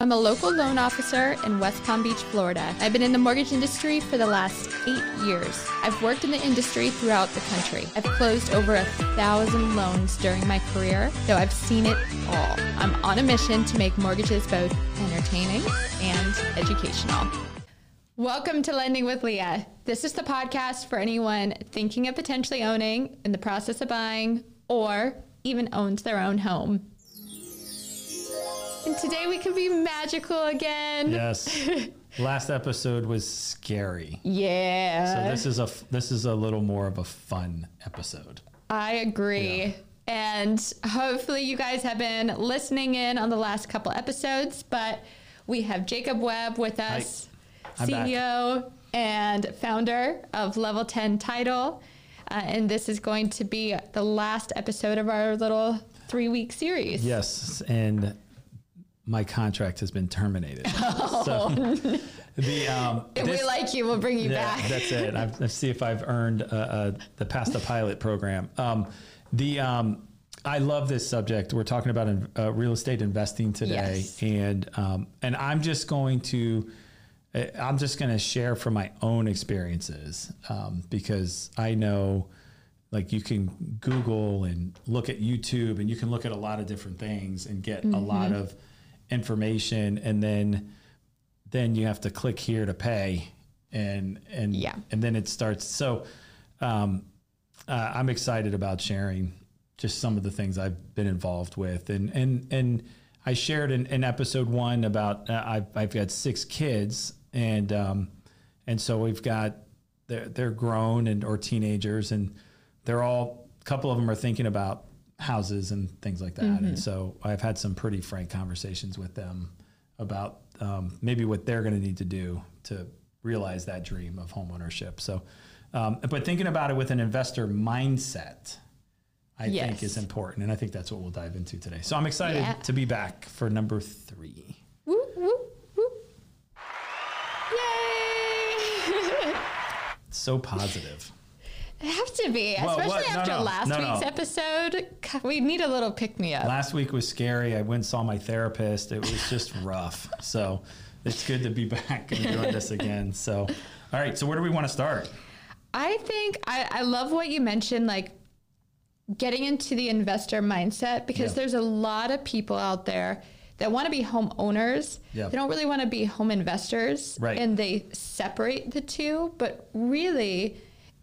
I'm a local loan officer in West Palm Beach, Florida. I've been in the mortgage industry for the last eight years. I've worked in the industry throughout the country. I've closed over a thousand loans during my career, so I've seen it all. I'm on a mission to make mortgages both entertaining and educational. Welcome to Lending with Leah. This is the podcast for anyone thinking of potentially owning, in the process of buying, or even owns their own home. And today we can be magical again. Yes. Last episode was scary. Yeah. So this is a this is a little more of a fun episode. I agree. Yeah. And hopefully you guys have been listening in on the last couple episodes, but we have Jacob Webb with us, back. CEO and founder of Level 10 Title. Uh, and this is going to be the last episode of our little three week series. Yes, and my contract has been terminated. So the um, If this- we like you, we'll bring you yeah, back. that's it. I've, let's see if I've earned uh, uh, the past the pilot program. Um, the um, I love this subject. We're talking about in, uh, real estate investing today, Yes. and um, and I'm just going to. uh, I'm just going to share from my own experiences um, because I know, like, you can Google and look at YouTube and you can look at a lot of different things and get a lot Mm-hmm. of information, and then then you have to click here to pay, and and Yeah. and then it starts. So, um, uh, I'm excited about sharing just some of the things I've been involved with, and and and I shared in, in episode one about uh, I've I've got six kids, and um, and so we've got they're they're grown and or teenagers, and they're all a couple of them are thinking about houses and things like that, and so I've had some pretty frank conversations with them about um, maybe what they're going to need to do to realize that dream of homeownership. So, um, but thinking about it with an investor mindset, I Yes. think is important, and I think that's what we'll dive into today. So I'm excited Yeah. to be back for number three. Whoop, whoop, whoop. Yay! So positive. It has to be, Well, especially what- after no, last no, week's episode. We need a little pick me up. Last week was scary. I went and saw my therapist. It was just rough. So it's good to be back and doing this again. So, all right. So where do we want to start? I think I, I love what you mentioned, like getting into the investor mindset, because Yeah. there's a lot of people out there that want to be homeowners. Yeah. They don't really want to be home investors. Right. And they separate the two. But really,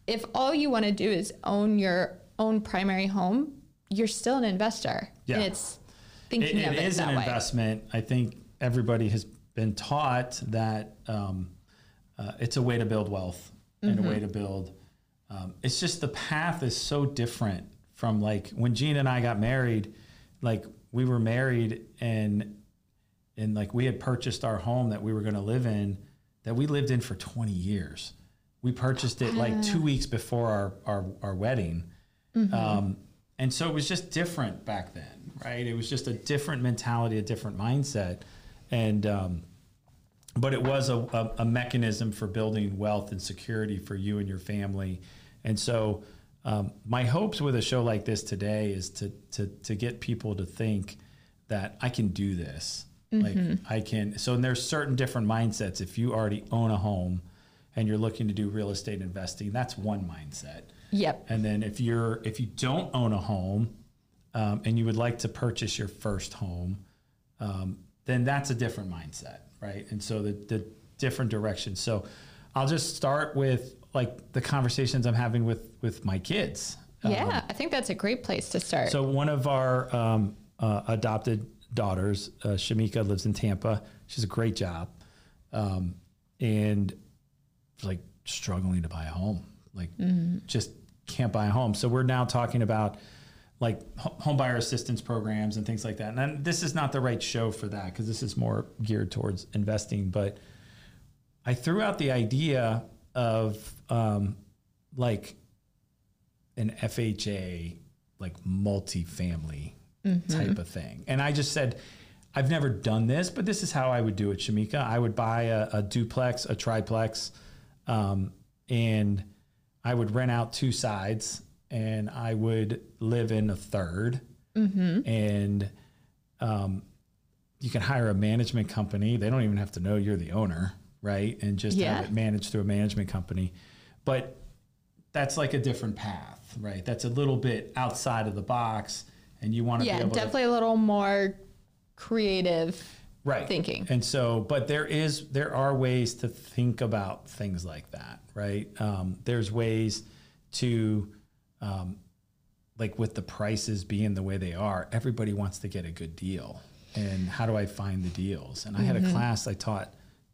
if all you want to do is own your own primary home, you're still an investor. Yeah. And it's It, thinking it of it is that an way. investment. I think everybody has been taught that um, uh, it's a way to build wealth and Mm-hmm. a way to build. Um, it's just the path is so different from like when Gina and I got married. Like we were married and and like we had purchased our home that we were going to live in that we lived in for 20 years. We purchased it like two weeks before our our, our wedding. Um, and so it was just different back then, right? It was just a different mentality, a different mindset. And, um, but it was a, a, a mechanism for building wealth and security for you and your family. And so, um, my hopes with a show like this today is to, to, to get people to think that I can do this. Like I can. So and there's certain different mindsets. If you already own a home and you're looking to do real estate investing, that's one mindset. Yep. And then if you're if you don't own a home um, and you would like to purchase your first home, um, then that's a different mindset, right? And so the the different directions. So I'll just start with like the conversations I'm having with with my kids. Yeah. I think that's a great place to start. So one of our um, uh, adopted daughters, uh, Shamika, lives in Tampa. She's a great job, um, and like struggling to buy a home, like just can't buy a home. So we're now talking about like ho- home buyer assistance programs and things like that. And then this is not the right show for that because this is more geared towards investing. But I threw out the idea of um, like an FHA, like multifamily type of thing. And I just said, I've never done this, but this is how I would do it, Shamika. I would buy a, a duplex, a triplex, um, and I would rent out two sides and I would live in a 3rd And, um, you can hire a management company. They don't even have to know you're the owner, right? And just Yeah. have it managed through a management company. But that's like a different path, right? That's a little bit outside of the box, and you want to Yeah, be able definitely a little more creative. Right thinking. And so, but there is there are ways to think about things like that, right? Um, there's ways to um, like with the prices being the way they are, everybody wants to get a good deal. And how do I find the deals? And I had a class I taught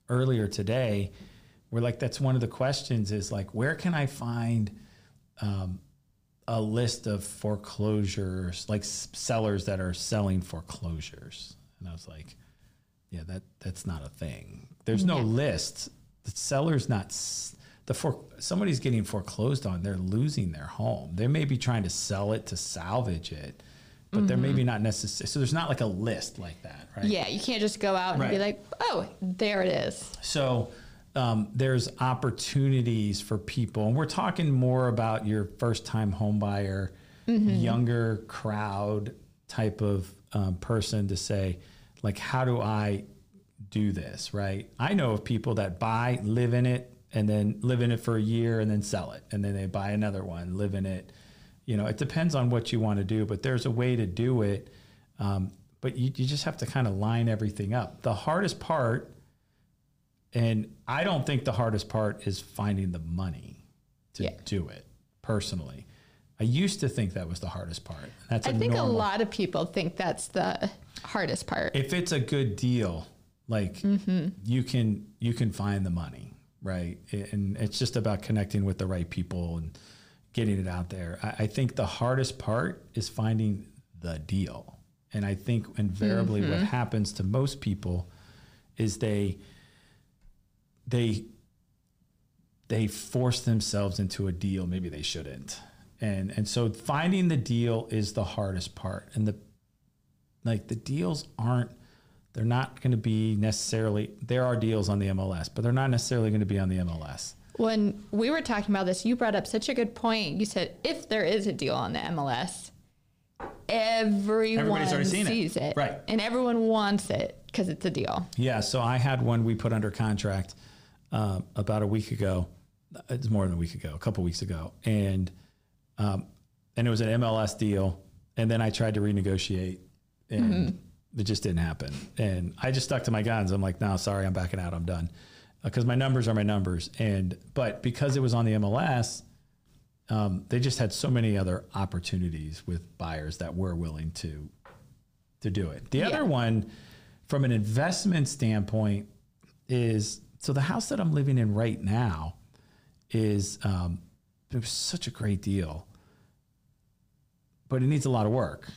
earlier today where like that's one of the questions is like where can I find um, a list of foreclosures, like sellers that are selling foreclosures? And I was like, yeah, that that's not a thing. There's no Yeah. list. The seller's not the for somebody's getting foreclosed on. They're losing their home. They may be trying to sell it to salvage it, but they're maybe not necessary. So there's not like a list like that, right? Yeah, you can't just go out and be like, oh, there it is. So um, there's opportunities for people, and we're talking more about your first time home buyer, younger crowd type of um, person to say, like, how do I do this, right? I know of people that buy, live in it, and then live in it for a year and then sell it. And then they buy another one, live in it. You know, it depends on what you want to do, but there's a way to do it. Um, but you, you just have to kind of line everything up. The hardest part, and I don't think the hardest part is finding the money to Yeah. do it personally. I used to think that was the hardest part. That's I think normal a lot of people think that's the hardest part. if it's a good deal, like mm-hmm. you can you can find the money, right? And it's just about connecting with the right people and getting it out there. I, I think the hardest part is finding the deal, and I think invariably what mm-hmm. happens to most people is they they they force themselves into a deal maybe they shouldn't and and so finding the deal is the hardest part and the like the deals aren't they're not going to be necessarily there are deals on the MLS but they're not necessarily going to be on the MLS When we were talking about this, you brought up such a good point. You said if there is a deal on the MLS, everyone seen it. sees it. Right. And everyone wants it because it's a deal. yeah so I had one we put under contract uh, about a week ago it's more than a week ago a couple weeks ago and um, and it was an MLS deal. And then I tried to renegotiate and it just didn't happen. And I just stuck to my guns. I'm like no sorry I'm backing out. I'm done. Because my numbers are my numbers. And but because it was on the MLS um, they just had so many other opportunities with buyers that were willing to to do it. The Yeah. other one, from an investment standpoint, is so the house that I'm living in right now is um, it was such a great deal, but it needs a lot of work.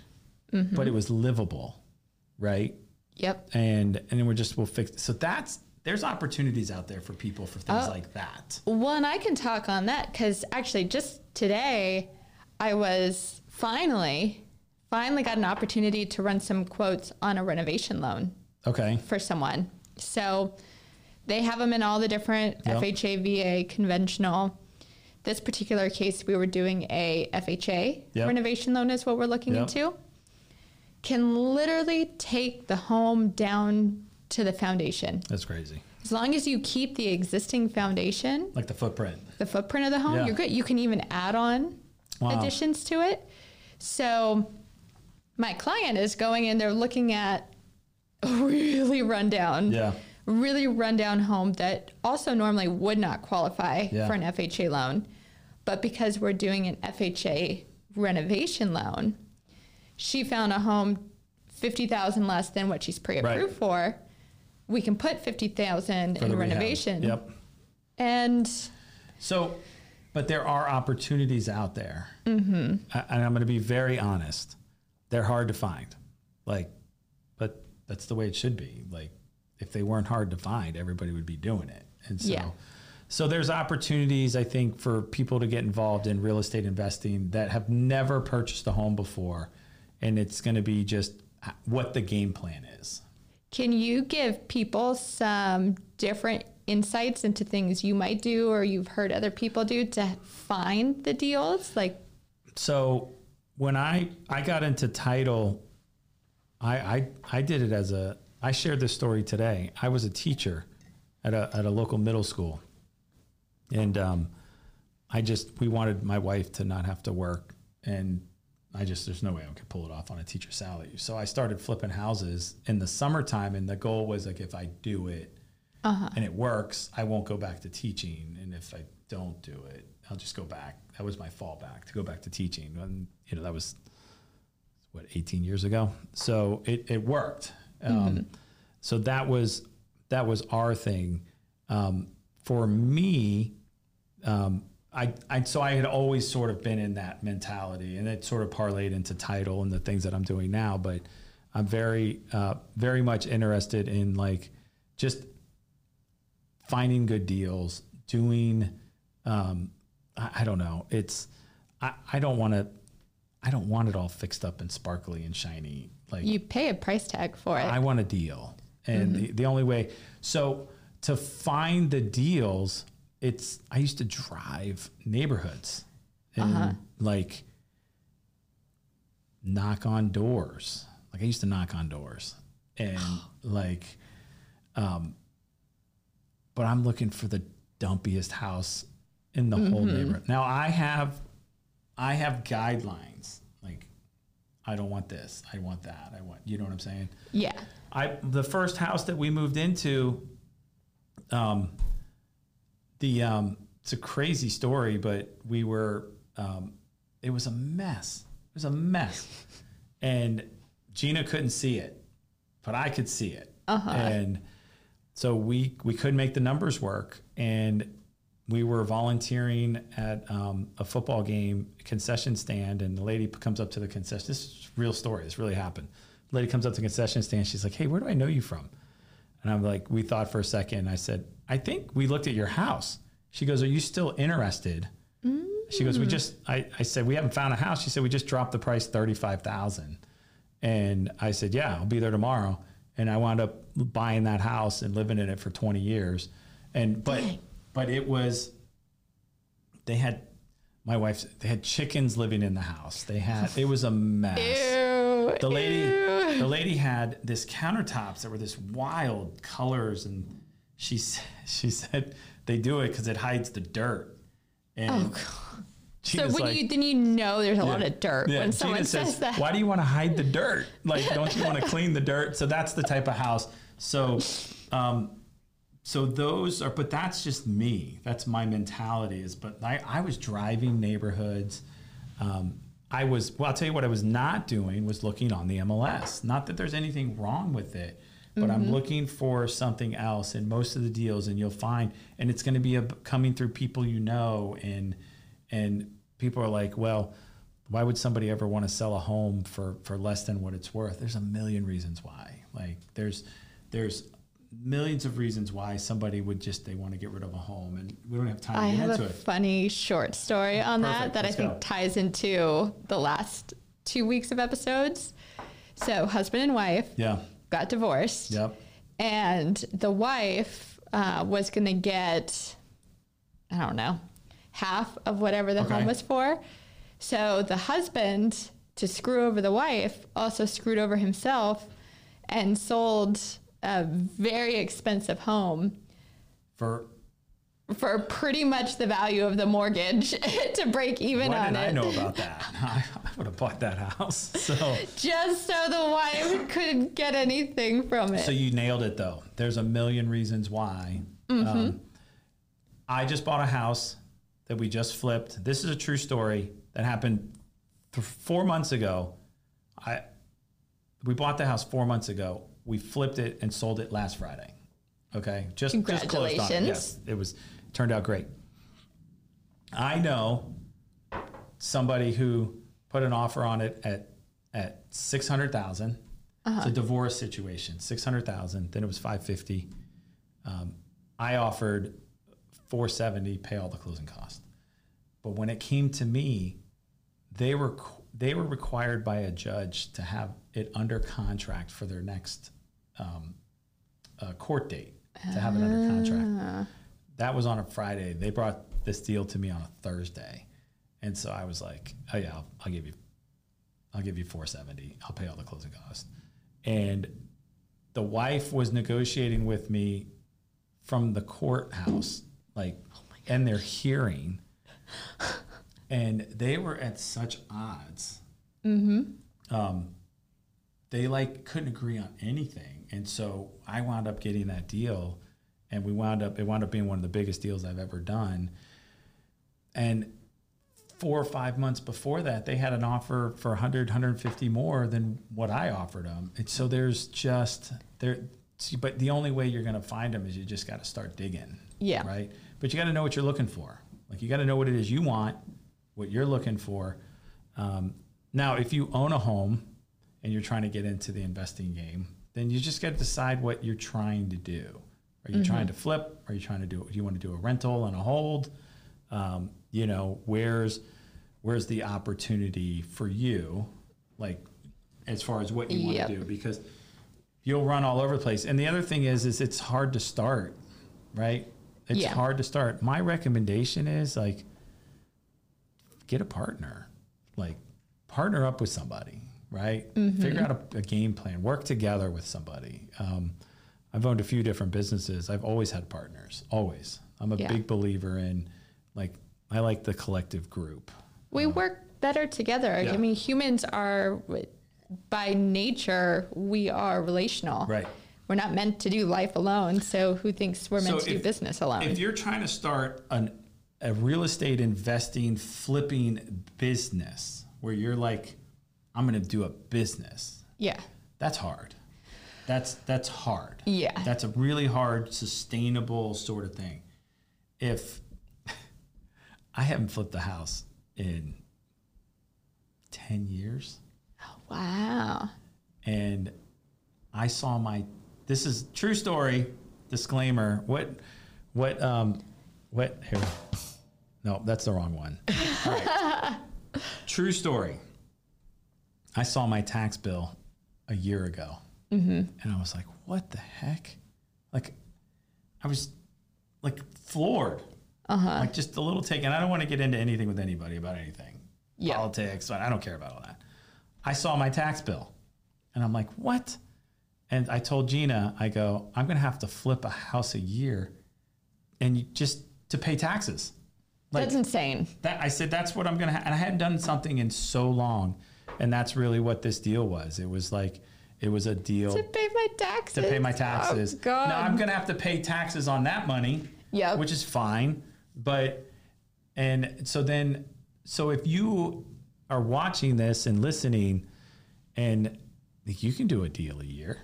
Mm-hmm. But it was livable, right? Yep. And and then we're just we'll fix. So that's there's opportunities out there for people for things Oh. like that. Well, and I can talk on that because actually, just today, I was finally, finally got an opportunity to run some quotes on a renovation loan Okay. for someone. So they have them in all the different Yep. FHA, VA, conventional. This particular case, we were doing a FHA Yep. renovation loan, is what we're looking Yep. into. Can literally take the home down to the foundation. That's crazy. As long as you keep the existing foundation, Like the footprint. the footprint of the home, Yeah. you're good. You can even add on Wow. additions to it. So my client is going in they're looking at a really rundown, Yeah. really rundown home that also normally would not qualify Yeah. for an FHA loan. But because we're doing an FHA renovation loan, she found a home 50,000 less than what she's pre-approved Right. for. We can put 50,000 for in renovation. Yep. And So, but there are opportunities out there, mm-hmm. and I'm going to be very honest. They're hard to find, like, but that's the way it should be. Like, if they weren't hard to find, everybody would be doing it. And so, Yeah. So there's opportunities I think for people to get involved in real estate investing that have never purchased a home before, and it's going to be just what the game plan is. Can you give people some different insights into things you might do or you've heard other people do to find the deals? Like, So when I I got into title, I I I did it as a I shared this story today. I was a teacher at a at a local middle school, and um, I just we wanted my wife to not have to work, and I just there's no way I could pull it off on a teacher salary. So I started flipping houses in the summertime, and the goal was like if I do it and it works, I won't go back to teaching, and if I don't do it, I'll just go back. That was my fallback to go back to teaching, and you know that was what 18 years ago. So it it worked. Um, so that was that was our thing. Um, for me, um, I, I so I had always sort of been in that mentality, and it sort of parlayed into title and the things that I'm doing now. But I'm very uh, very much interested in like just finding good deals, doing. Um, I, I don't know. It's I, I don't want to. I don't want it all fixed up and sparkly and shiny. Like You pay a price tag for it. I want a deal. And the, the only way, so to find the deals, it's, I used to drive neighborhoods and like knock on doors. Like I used to knock on doors and like, um, but I'm looking for the dumpiest house in the whole neighborhood. Now I have, I have guidelines. Like, I don't want this. I want that. I want, you know what I'm saying? yeah. I the first house that we moved into, um, the um, it's a crazy story, but we were um, it was a mess. It was a mess, and Gina couldn't see it, but I could see it, and so we we couldn't make the numbers work, and we were volunteering at um, a football game concession stand, and the lady comes up to the concession. This is a real story. This really happened. The lady comes up to the concession stand. She's like, "Hey, where do I know you from?" And I'm like, "We thought for a second. I said, "I think we looked at your house." She goes, "Are you still interested?" She goes, "We just." I, I said, "We haven't found a house." She said, "We just dropped the price thirty five thousand. And I said, "Yeah, I'll be there tomorrow." And I wound up buying that house and living in it for twenty years. And but but it was they had my wife's they had chickens living in the house. They had it was a mess. Ew. The lady ew. The lady had this countertops that were this wild colors and she she said they do it cuz it hides the dirt. And Oh, God. So when like- you then you know there's a lot of dirt Yeah, when Gina someone says, that. Why do you want to hide the dirt? Like, don't you want to clean the dirt? So that's the type of house. So, um, so those are, but that's just me. That's my mentality. Is, but I, I was driving neighborhoods. Um, I was. Well, I'll tell you what I was not doing was looking on the MLS. Not that there's anything wrong with it, but I'm mm-hmm. looking for something else in most of the deals, and you'll find, and it's going to be a, coming through people you know, and and people are like, well, why would somebody ever want to sell a home for for less than what it's worth? There's a million reasons why. Like there's there's millions of reasons why somebody would just they want to get rid of a home, and we don't have time I to get have into a it. funny short story on that that Let's I think go. ties into the last two weeks of episodes. So, husband and wife Yeah. got divorced. Yep. And the wife uh, was going to get, I don't know, half of whatever the Okay. home was for. So the husband, to screw over the wife, also screwed over himself and sold a very expensive home For for pretty much the value of the mortgage to break even why on didn't it. I know about that? I, I would have bought that house. So Just so the wife couldn't get anything from it. So you nailed it though. There's a million reasons why. Um, I just bought a house that we just flipped. This is a true story that happened th- four months ago. I we bought the house four months ago. We flipped it and sold it last Friday. Okay, just just closed on it. Yes, it was turned out great. I know somebody who put an offer on it at at six hundred thousand. Uh-huh. It's a divorce situation, six hundred thousand. Then it was five fifty. Um, I offered four seventy, pay all the closing costs. But when it came to me, they were they were required by a judge to have it under contract for their next um, uh, court date to have it under contract. That was on a Friday. They brought this deal to me on a Thursday, and so I was like, "Oh yeah, I'll, I'll give you, I'll give you four seventy. I'll pay all the closing costs." And the wife was negotiating with me from the courthouse, like, and their hearing, and they were at such odds. Mm-hmm. Um, they like couldn't agree on anything, and so I wound up getting that deal, and we wound up it wound up being one of the biggest deals I've ever done, and four or five months before that, they had an offer for 100, 150 more than what I offered them. And so there's just there, see, but the only way you're going to find them is you just got to start digging. Yeah. Right. But you got to know what you're looking for. Like you got to know what it is you want, what you're looking for. Um, now, if you own a home and you're trying to get into the investing game, then you just got to decide what you're trying to do. Are you trying to flip? Are you trying to do? Do you want to do a rental and a hold? Um, you know, where's where's the opportunity for you, like as far as what you want Yep. to do? Because you'll run all over the place. And the other thing is, is it's hard to start, right? It's Yeah. hard to start. My recommendation is like get a partner, like partner up with somebody, right? Mm-hmm. Figure out a, a game plan, work together with somebody. Um, I've owned a few different businesses. I've always had partners, always. I'm a Yeah. big believer in like I like the collective group. We work better together. Yeah. I mean, humans are, by nature, we are relational. Right. We're not meant to do life alone. So who thinks we're meant So to do business alone? If you're trying to start an, a real estate investing, flipping business where you're like, I'm going to do a business, yeah. that's hard. That's that's hard. Yeah. That's a really hard, sustainable sort of thing. If I haven't flipped a house in ten years, Oh, Wow. and I saw my this is true story disclaimer what what um what here no that's the wrong one right. true story I saw my tax bill a year ago and I was like what the heck like I was like floored Uh-huh. like just a little taken I don't want to get into anything with anybody about anything Yeah. politics I don't care about all that I saw my tax bill and I'm like, what? And I told Gina, I go, I'm going to have to flip a house a year and you, just to pay taxes. Like That's insane. that, I said, that's what I'm going to, ha-. and I hadn't done something in so long. And that's really what this deal was. It was like, it was a deal To pay my taxes. to pay my taxes. Oh, God. Now I'm going to have to pay taxes on that money, Yep. which is fine. But and so then, so if you are watching this and listening, and you can do a deal a year,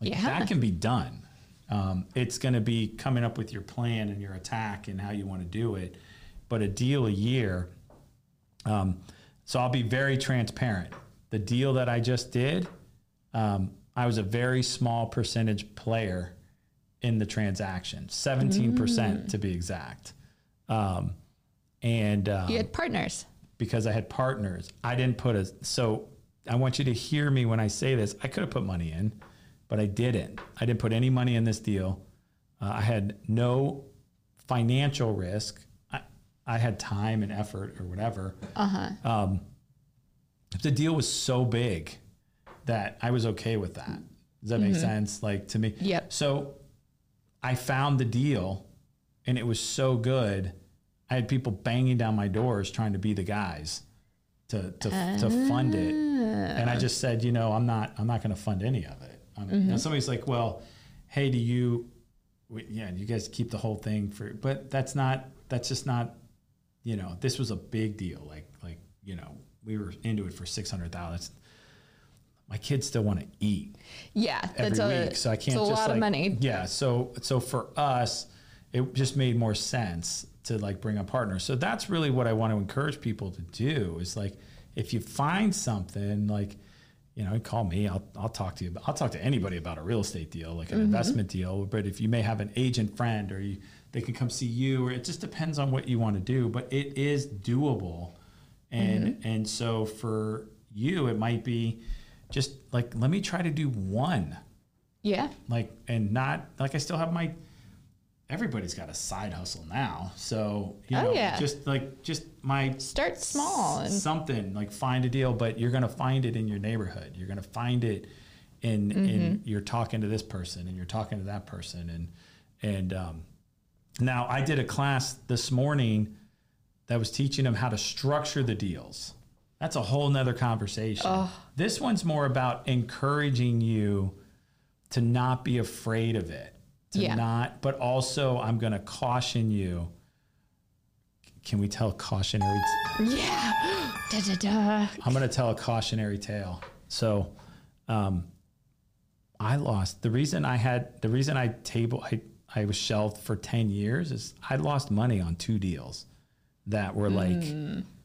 like Yeah. that can be done. Um, it's going to be coming up with your plan and your attack and how you want to do it. But a deal a year. Um, so I'll be very transparent. The deal that I just did, um, I was a very small percentage player in the transaction, 17% to be exact. Um, and um, You had partners. because I had partners, I didn't put a. So I want you to hear me when I say this. I could have put money in, but I didn't. I didn't put any money in this deal. Uh, I had no financial risk. I, had time and effort or whatever. Uh huh. The deal was so big that I was okay with that. Does that make sense? Like to me. Yep. So I found the deal and it was so good. I had people banging down my doors trying to be the guys to to, to fund it. And I just said, you know, I'm not I'm not going to fund any of it. Um, Now somebody's like, well, hey, do you we- yeah, you guys keep the whole thing for but that's not that's just not you know, this was a big deal. Like like, you know, we were into it for 600,000. My kids still want to eat Yeah. every That's a, so I can't a just lot like, of money. Yeah, so so for us, it just made more sense to like bring a partner. So that's really what I want to encourage people to do is like if you find something like you know, call me. I'll I'll talk to you. I'll talk to anybody about a real estate deal, like an Mm-hmm. investment deal. But if you may have an agent friend, or you, they can come see you, or it just depends on what you want to do. But it is doable, and Mm-hmm. and so for you, it might be just like let me try to do one Yeah. like and not like I still have my everybody's got a side hustle now. So, you Oh, know, yeah. just like just my Start small and something like find a deal, but you're going to find it in your neighborhood. You're going to find it and and you're talking to this person and you're talking to that person and and um, now I did a class this morning that was teaching them how to structure the deals. That's a whole nother conversation. This one's more about encouraging you to not be afraid of it, to Yeah. not, but also I'm going to caution you. Can we tell cautionary? Yeah. Da, da, da. I'm going to tell a cautionary tale. So, um, I lost the reason I had the reason I table I I was shelved for ten years is I lost money on two deals that were like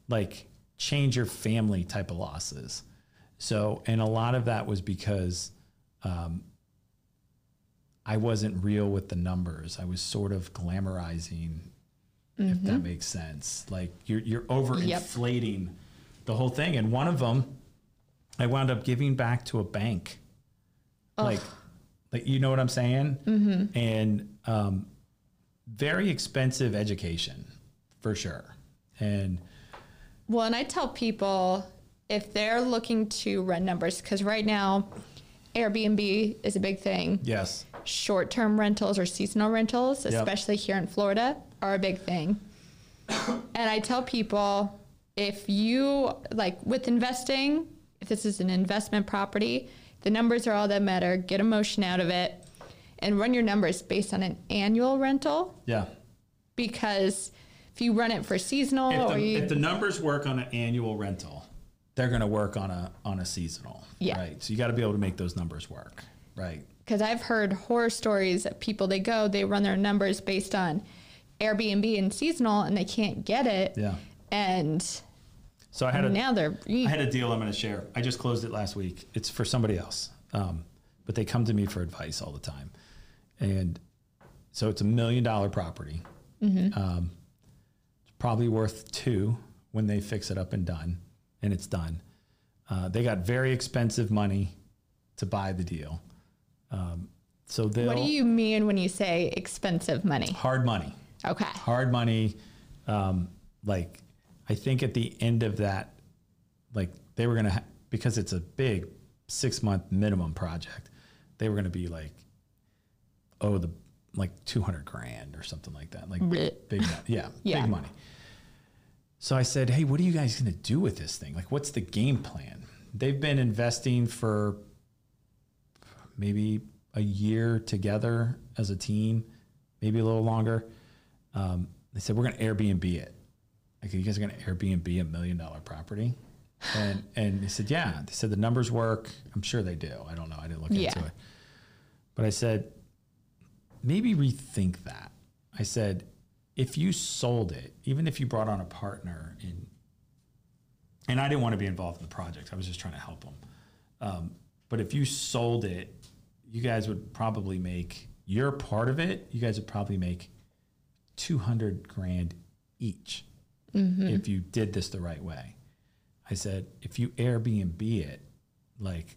like change your family type of losses. So, and a lot of that was because um, I wasn't real with the numbers. I was sort of glamorizing, if that makes sense. Like you're you're overinflating the whole thing. And one of them, I wound up giving back to a bank. Like, like you know what I'm saying? Mm-hmm. And um, very expensive education, for sure. And Well, and I tell people if they're looking to run numbers, because right now, Airbnb is a big thing. yes, Short term rentals or seasonal rentals, Yep. especially here in Florida, are a big thing. and I tell people if you, like with investing, if this is an investment property, the numbers are all that matter. Get emotion out of it and run your numbers based on an annual rental yeah. because if you run it for seasonal If or the, you if the numbers work on an annual rental, they're going to work on a on a seasonal. Yeah. Right. So you got to be able to make those numbers work. Right. because I've heard horror stories of people they go, they run their numbers based on Airbnb and seasonal, and they can't get it. Yeah. And So I had a now they're I had a deal I'm going to share. I just closed it last week. It's for somebody else, um, but they come to me for advice all the time, and so it's a million dollar property. Um, it's probably worth two when they fix it up and done, and it's done. Uh, they got very expensive money to buy the deal, um, so what do you mean when you say expensive money? hard money Okay. hard money. Um, like, I think at the end of that, like they were gonna ha- because it's a big six month minimum project. They were gonna be like, oh, the like two hundred grand or something like that. Like Blech. big, yeah, Yeah. big money. So I said, hey, what are you guys gonna do with this thing? Like, what's the game plan? They've been investing for maybe a year together as a team, maybe a little longer um, they said we're going to Airbnb it. Like you guys are going to Airbnb a million dollar property, and and they said yeah. They said the numbers work. I'm sure they do. I don't know. I didn't look Yeah. into it, but I said maybe rethink that. I said if you sold it, even if you brought on a partner in, and I didn't want to be involved in the project. I was just trying to help them. Um, but if you sold it, you guys would probably make your part of it. You guys would probably make 200 grand each Mm-hmm. if you did this the right way. I said, if you Airbnb it, like,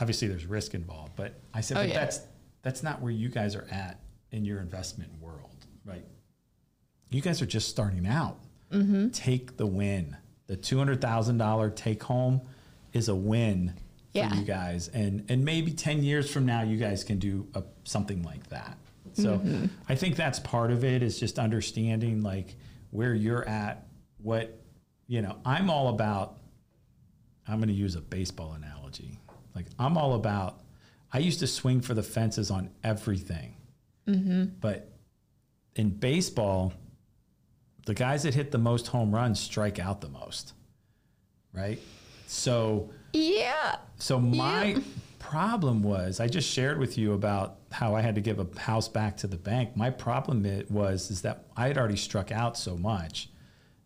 obviously there's risk involved, but I said, Oh, but yeah. that's, that's not where you guys are at in your investment world, right? You guys are just starting out. Mm-hmm. Take the win. The $200,000 take home is a win for Yeah. you guys. And, and maybe 10 years from now, you guys can do a, something like that. So mm-hmm. I think that's part of it is just understanding like where you're at, what, you know, I'm all about, I'm going to use a baseball analogy. Like I'm all about, I used to swing for the fences on everything. Mm-hmm. But in baseball, the guys that hit the most home runs strike out the most. Right? So, Yeah. so my problem was I just shared with you about how I had to give a house back to the bank. My problem it was is that I had already struck out so much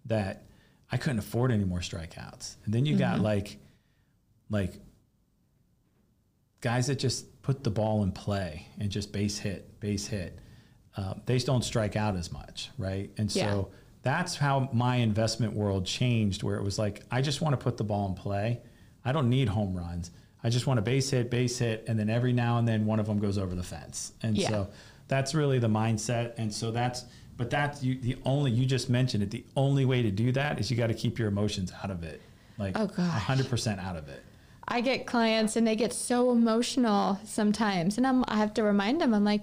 that I couldn't afford any more strikeouts. And then you got like like guys that just put the ball in play and just base hit, base hit. Uh, they don't strike out as much, right? And so Yeah. that's how my investment world changed, where it was like, I just want to put the ball in play. I don't need home runs. I just want to base hit, base hit, and then every now and then one of them goes over the fence. And Yeah. so that's really the mindset. And so that's, but that's you, the only, you just mentioned it. The only way to do that is you got to keep your emotions out of it. Like Oh, gosh. 100% out of it. I get clients and they get so emotional sometimes, and I'm, I have to remind them, I'm like,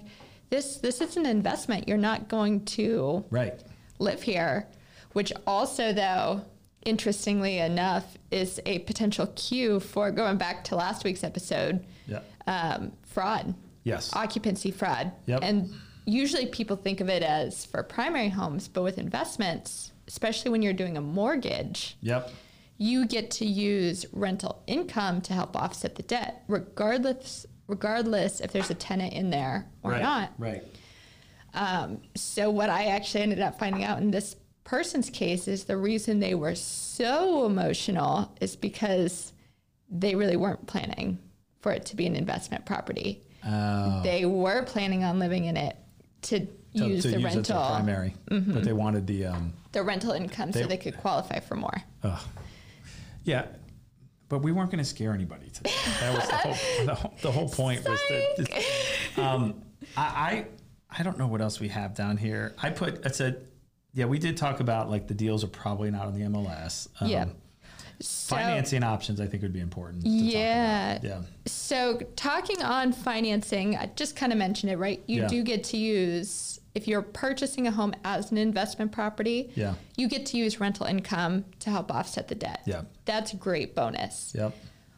this this is an investment. You're not going to Right. live here, which also, though, interestingly enough, is a potential cue for going back to last week's episode Yeah. um, fraud, Yes. occupancy fraud. Yep. And usually people think of it as for primary homes, but with investments, especially when you're doing a mortgage, Yep. you get to use rental income to help offset the debt, regardless regardless if there's a tenant in there or right. not. Right. Um, so what I actually ended up finding out in this person's case is the reason they were so emotional is because they really weren't planning for it to be an investment property. Oh. They were planning on living in it to, To- use to the use it rental, to primary, but they wanted the um, the rental income, They- so they could qualify for more. Ugh. Yeah, but we weren't going to scare anybody today. That was the whole, the whole, the whole point was that. Um, I, I I don't know what else we have down here. I put I said, yeah, we did talk about like the deals are probably not on the MLS. Um, Yeah. So, Financing options, I think, would be important. To Yeah. Talk about. Yeah. So, talking on financing, I just kind of mentioned it, right? You Yeah. do get to use, if you're purchasing a home as an investment property, Yeah. you get to use rental income to help offset the debt. Yeah. That's a great bonus. Yep.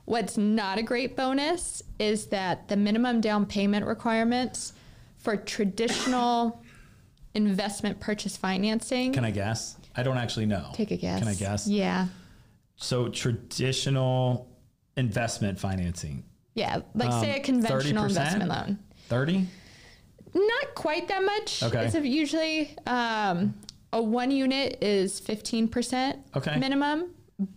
What's not a great bonus is that the minimum down payment requirements for traditional investment purchase financing. Can I guess? I don't actually know. take a guess? Can I guess? Yeah. So traditional investment financing, Yeah. Like, say a Um, conventional 30%? investment loan. thirty. Not quite that much. Okay. It's usually um, a one unit is fifteen percent Okay. minimum,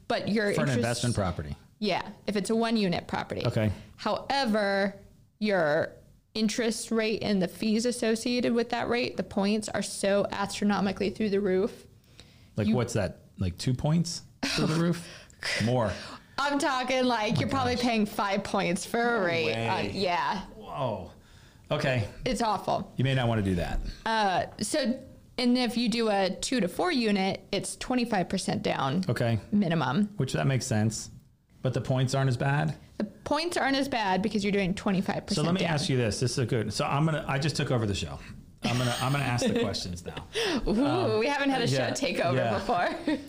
but your For an investment property. Yeah, if it's a one unit property. Okay. However, your interest rate and the fees associated with that rate, the points are so astronomically through the roof. Like You- what's that? Like two points through the roof? More. I'm talking like you're probably paying five points for a rate. on- yeah, Whoa. Okay. it's awful. You may not want to do that. Uh, so, and if you do a two to four unit, it's 25% down Okay. minimum. Which that makes sense. But the points aren't as bad. The points aren't as bad because you're doing 25%. So let me down. ask you this. This is a good. So I'm gonna. I just took over the show. I'm gonna. I'm gonna ask the questions now. Ooh, we haven't had a yeah, show takeover yeah. before.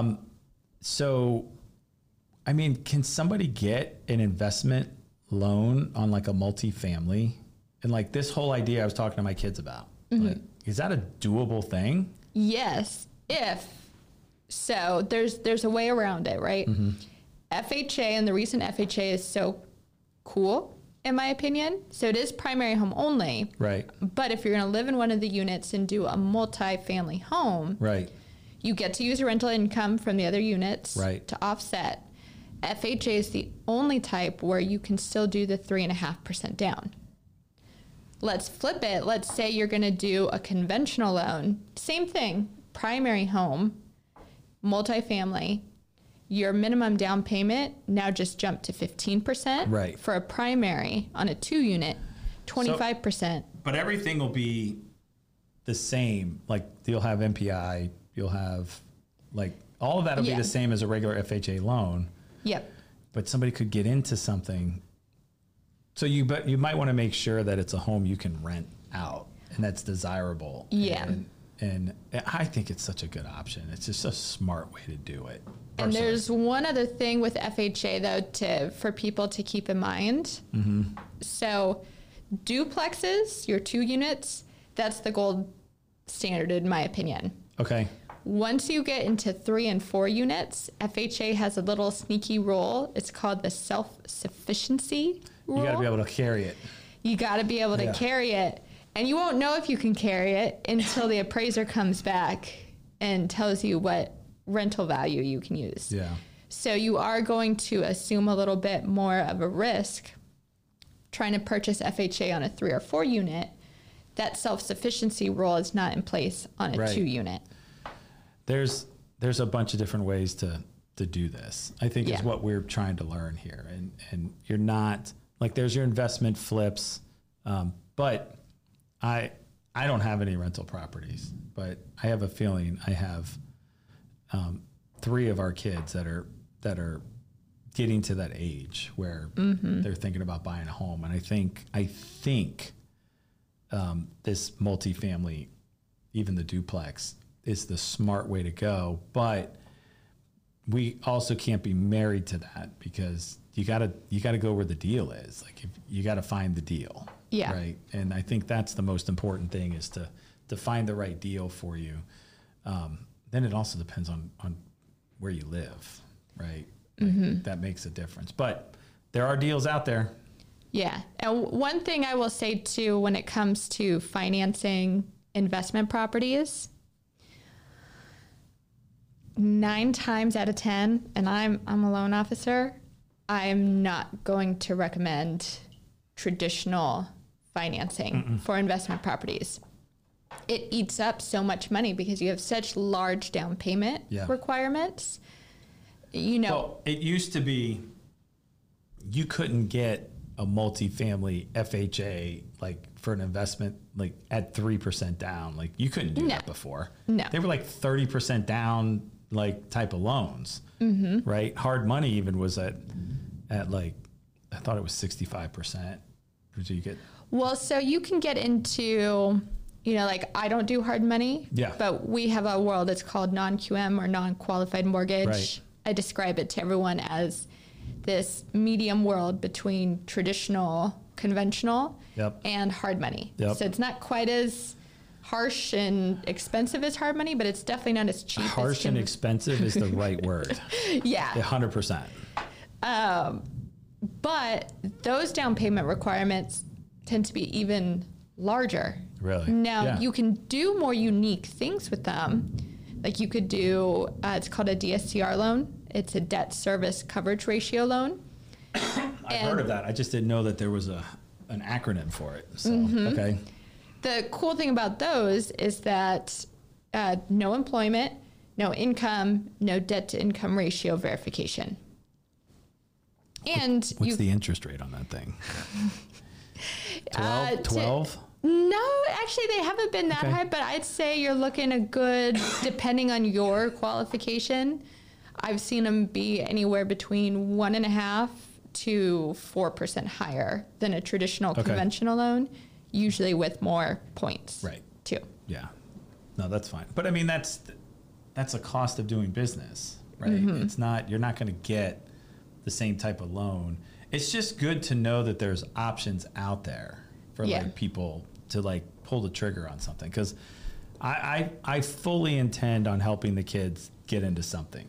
So, I mean, can somebody get an investment loan on like a multifamily? And like this whole idea I was talking to my kids about. Mm-hmm. Like, is that a doable thing? yes, if so, there's there's a way around it, right? Mm-hmm. FHA and the recent FHA is so cool, in my opinion. So it is primary home only. Right. But if you're going to live in one of the units and do a multi-family home, Right. You get to use a rental income from the other units Right. to offset. FHA is the only type where you can still do the three and a half percent down. Let's flip it. Let's say you're going to do a conventional loan. Same thing, primary home, multifamily. Your minimum down payment now just jumped to 15%. Right. For a primary on a two unit, 25%. But everything will be the same. Like you'll have MPI, you'll have like all of that will Yeah. be the same as a regular FHA loan. yep. But somebody could get into something. So you but you might want to make sure that it's a home you can rent out and that's desirable. Yeah. And, and I think it's such a good option. It's just a smart way to do it. And personally. there's one other thing with FHA though to for people to keep in mind. Mm-hmm. So duplexes, your two units, that's the gold standard in my opinion. okay. Once you get into three and four units, FHA has a little sneaky rule. It's called the self-sufficiency rule. You got to be able to carry it. You got to be able to Yeah. carry it. And you won't know if you can carry it until the appraiser comes back and tells you what rental value you can use. Yeah. So you are going to assume a little bit more of a risk trying to purchase FHA on a three or four unit. That self sufficiency rule is not in place on a Right. two unit. there's there's a bunch of different ways to to do this. I think Yeah. is what we're trying to learn here, and and you're not like there's your investment flips, um, but I I don't have any rental properties, but I have a feeling I have um, three of our kids that are that are getting to that age where they're thinking about buying a home. And I think I think um, this multifamily, even the duplex, is the smart way to go. But we also can't be married to that because you gotta you gotta go where the deal is. Like if you gotta find the deal. Yeah. Right. And I think that's the most important thing is to to find the right deal for you. Um, then it also depends on on where you live, right? Like, mm-hmm. That makes a difference. But there are deals out there. Yeah. And one thing I will say too when it comes to financing investment properties, nine times out of 10, and I'm, I'm a loan officer, I'm not going to recommend traditional financing for investment properties. It eats up so much money because you have such large down payment Yeah. requirements. You know, Well, it used to be you couldn't get a multifamily FHA like for an investment like at three percent down. Like you couldn't do No. that before. No. they were like thirty percent down like type of loans, mm-hmm. right? Hard money even was at at like I thought it was sixty five percent. Did you get? Well, so you can get into, you know, like I don't do hard money. Yeah. But we have a world that's called non QM or non qualified mortgage. Right. I describe it to everyone as this medium world between traditional, conventional, Yep. and hard money. Yep. So it's not quite as harsh and expensive as hard money, but it's definitely not as cheap. Harsh as and expensive is the right word. yeah. hundred percent. Um, but those down payment requirements tend to be even larger. Really? Now Yeah. you can do more unique things with them. Like you could do, uh, it's called a DSCR loan. It's a debt service coverage ratio loan. I've heard of that. I just didn't know that there was a an acronym for it. So Mm-hmm. okay. The cool thing about those is that uh, no employment, no income, no debt to income ratio verification. And What's you the interest rate on that thing? Uh, 12? to- 12? No, actually, they haven't been that Okay. high, but I'd say you're looking a good, depending on your qualification. I've seen them be anywhere between one and a half to four percent higher than a traditional Okay. conventional loan, usually with more points. Right. Too. Yeah. No, that's fine. But I mean, that's that's a cost of doing business, right? Mm-hmm. It's not you're not going to get the same type of loan. It's just good to know that there's options out there for Yeah. like people to like pull the trigger on something because I, I I fully intend on helping the kids get into something.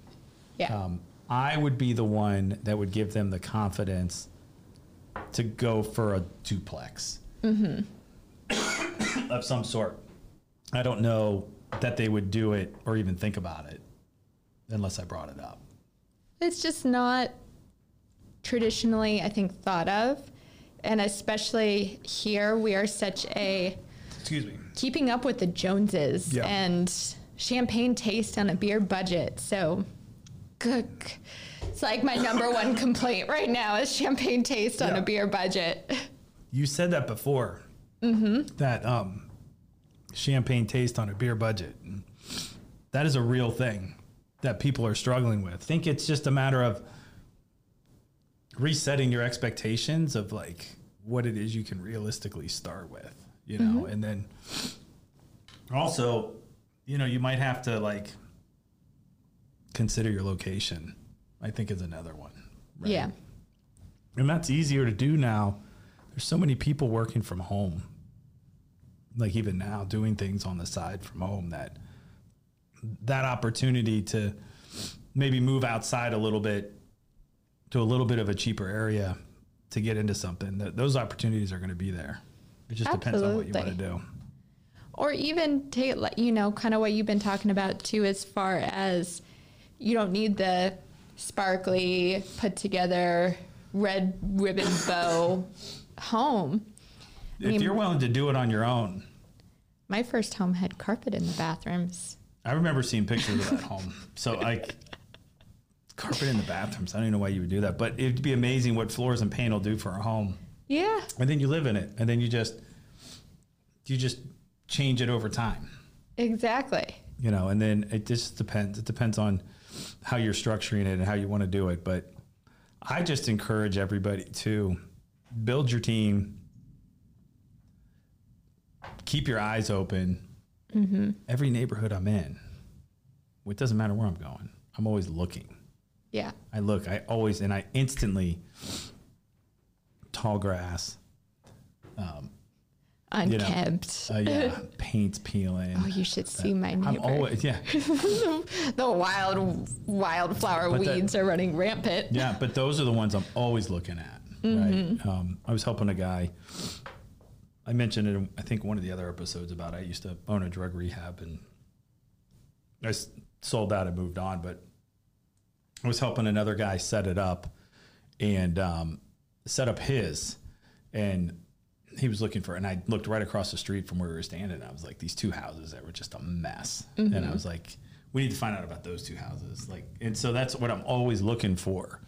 Yeah. um, I would be the one that would give them the confidence to go for a duplex of some sort. I don't know that they would do it or even think about it unless I brought it up. It's just not traditionally, I think, thought of. And especially here, we are such a Excuse me. keeping up with the Joneses Yeah. and champagne taste on a beer budget. So, good. It's like my number one complaint right now is champagne taste on Yeah. a beer budget. You said that before. Mm-hmm. That um, champagne taste on a beer budget. That is a real thing that people are struggling with. I think it's just a matter of resetting your expectations of like what it is you can realistically start with, you know, mm-hmm. and then also, you know, you might have to like consider your location. I think is another one. right? Yeah. And that's easier to do now. There's so many people working from home. Like even now doing things on the side from home that that opportunity to maybe move outside a little bit to a little bit of a cheaper area to get into something. That those opportunities are going to be there. It just depends on what you want to do. Or even take, you know, kind of what you've been talking about too, as far as you don't need the sparkly, put together, red ribbon bow home. If mean- you're willing to do it on your own, My first home had carpet in the bathrooms. I remember seeing pictures of that home. So like carpet in the bathrooms. I don't even know why you would do that, but it'd be amazing what floors and paint will do for a home. Yeah. And then you live in it, and then you just you just change it over time, Exactly. you know. And then it just depends. It depends on how you're structuring it and how you want to do it. But I just encourage everybody to build your team, keep your eyes open. Mm-hmm. Every neighborhood I'm in, it doesn't matter where I'm going. I'm always looking. Yeah. I look. I always and I instantly tall grass. Unkempt. Uh, yeah, paint's peeling. oh, you should see my I'm always yeah the wild wildflower But that- weeds are running rampant. yeah. But those are the ones I'm always looking at. Right. Um, I was helping a guy. I mentioned it. in, I think one of the other episodes about I used to own a drug rehab and I s- sold that and moved on. But I was helping another guy set it up and um, set up his. And he was looking for and I looked right across the street from where we were standing. And I was like these two houses that were just a mess. And I mm-hmm. was like we need to find out about those two houses. Like and so that's what I'm always looking for.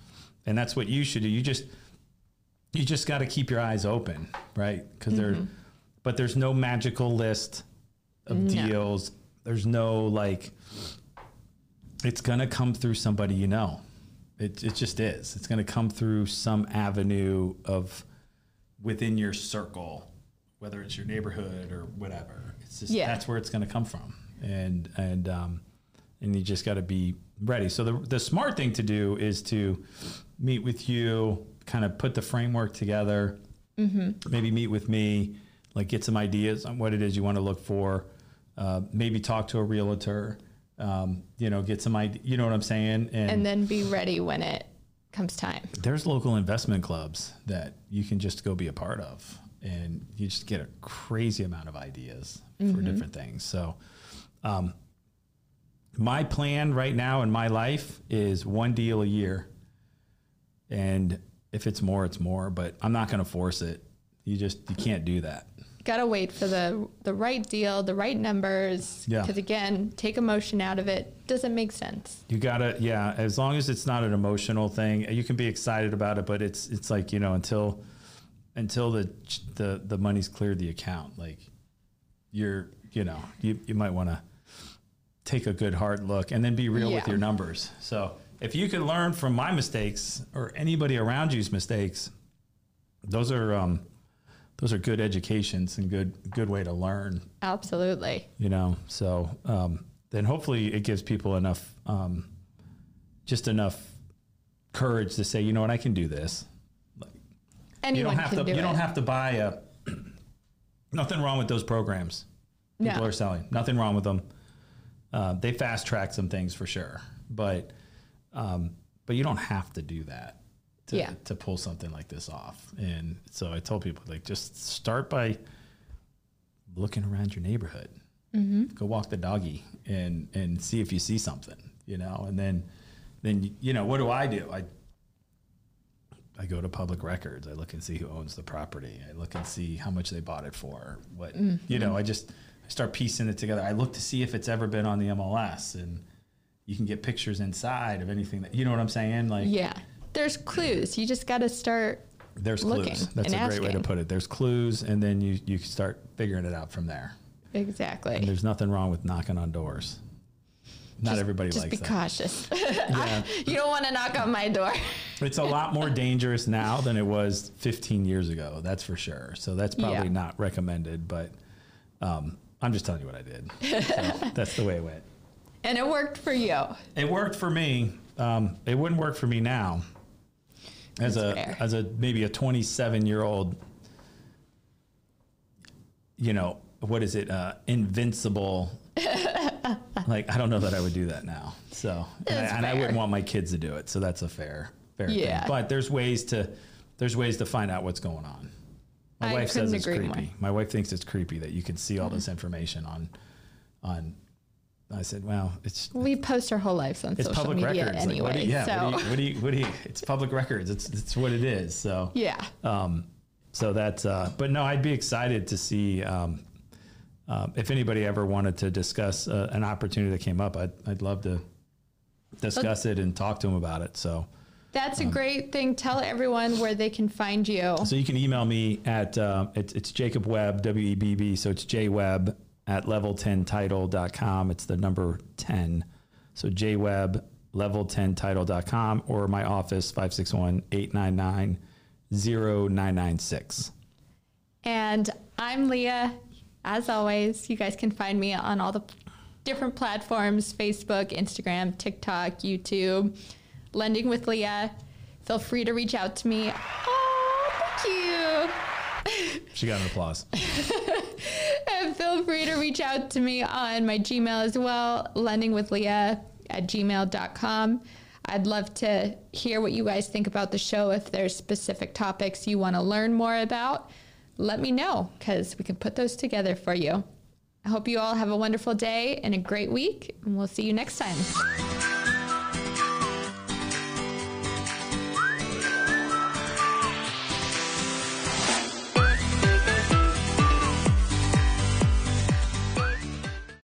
And that's what you should do. You just you just got to keep your eyes open right? Because there mm-hmm. but there's no magical list of mm-hmm. No. deals. There's no like it's going to come through somebody you know. It, it just is. It's going to come through some avenue of within your circle whether it's your neighborhood or whatever. It's just Yeah. that's where it's going to come from. And and um and you just got to be ready. So the the smart thing to do is to meet with you kind of put the framework together. Maybe meet with me like get some ideas on what it is you want to look for. Uh, maybe talk to a realtor um, you know get some idea you know what i'm saying? And then be ready when it comes time. there's local investment clubs that you can just go be a part of and you just get a crazy amount of ideas for different things. So um, my plan right now in my life is one deal a year. And if it's more it's more but i'm not going to force it. You just you can't do that Gotta wait for the the right deal, the right numbers. Yeah. Because again, take emotion out of it. Doesn't make sense. You gotta, yeah. As long as it's not an emotional thing, you can be excited about it, but it's it's like you know until until the the the money's cleared the account, like you're you know you you might want to take a good hard look and then be real with your numbers. So if you can learn from my mistakes or anybody around you's mistakes, those are um those are good educations and good good way to learn. Absolutely. you know so um, then hopefully it gives people enough um, just enough courage to say you know what? I can do this. You Anyone don't have can to do you it. don't have to buy a nothing wrong with those programs. People No. are selling. Nothing wrong with them. Uh, they fast track some things for sure but um, but you don't have to do that to, Yeah. to pull something like this off and so i told people like just start by looking around your neighborhood mm-hmm. go walk the doggy and and see if you see something you know and then then you know what do i do i I go to public records. I look and see who owns the property. I look and see how much they bought it for. What you mm-hmm. know, I just I start piecing it together. I look to see if it's ever been on the MLS, and you can get pictures inside of anything that you know what I'm saying. Like Yeah. There's clues. You just got to start. there's looking clues. That's a and great way to put it. There's clues, and then you you can start figuring it out from there. And Exactly. there's nothing wrong with knocking on doors. Not Just- everybody just likes be that. cautious. Yeah. you don't want to knock on my door. It's a lot more dangerous now than it was 15 years ago. That's for sure. So that's probably Yeah. not recommended, but um, I'm just telling you what I did. So that's the way it went. And it worked for you. It worked for me. Um, it wouldn't work for me now. As That's a fair. as a maybe a 27 year old, you know what is it? Uh, invincible. like I don't know that I would do that now. So and, I, and I wouldn't want my kids to do it. So that's a fair fair Yeah. thing. But there's ways to there's ways to find out what's going on. My I wife says it's creepy. more. My wife thinks it's creepy that you can see all this information on on. I said, well, it's We post our whole lives on it's social public media records. Like, anyway. what do you, yeah, so what, do you, what do you? What do you? It's public records. It's it's what it is. So yeah. um, so that's. Uh, but no, I'd be excited to see um, um, if anybody ever wanted to discuss uh, an opportunity that came up. I'd I'd love to discuss it and talk to them about it. So That's a Um, great thing. Tell everyone where they can find you. so you can email me at uh, it's it's Jacob Webb W E B B. So it's jwebb at level10title.com. It's the number ten. So jwebb, level10title.com or my office 561 899 0996. And I'm Leah. As always, you guys can find me on all the different platforms Facebook, Instagram, TikTok, YouTube, Lending with Leah. Feel free to reach out to me. Oh, thank you. She got an applause. and feel free to reach out to me on my Gmail as well, lendingwithleah at gmail.com. I'd love to hear what you guys think about the show. If there's specific topics you want to learn more about, let me know because we can put those together for you. I hope you all have a wonderful day and a great week, and we'll see you next time.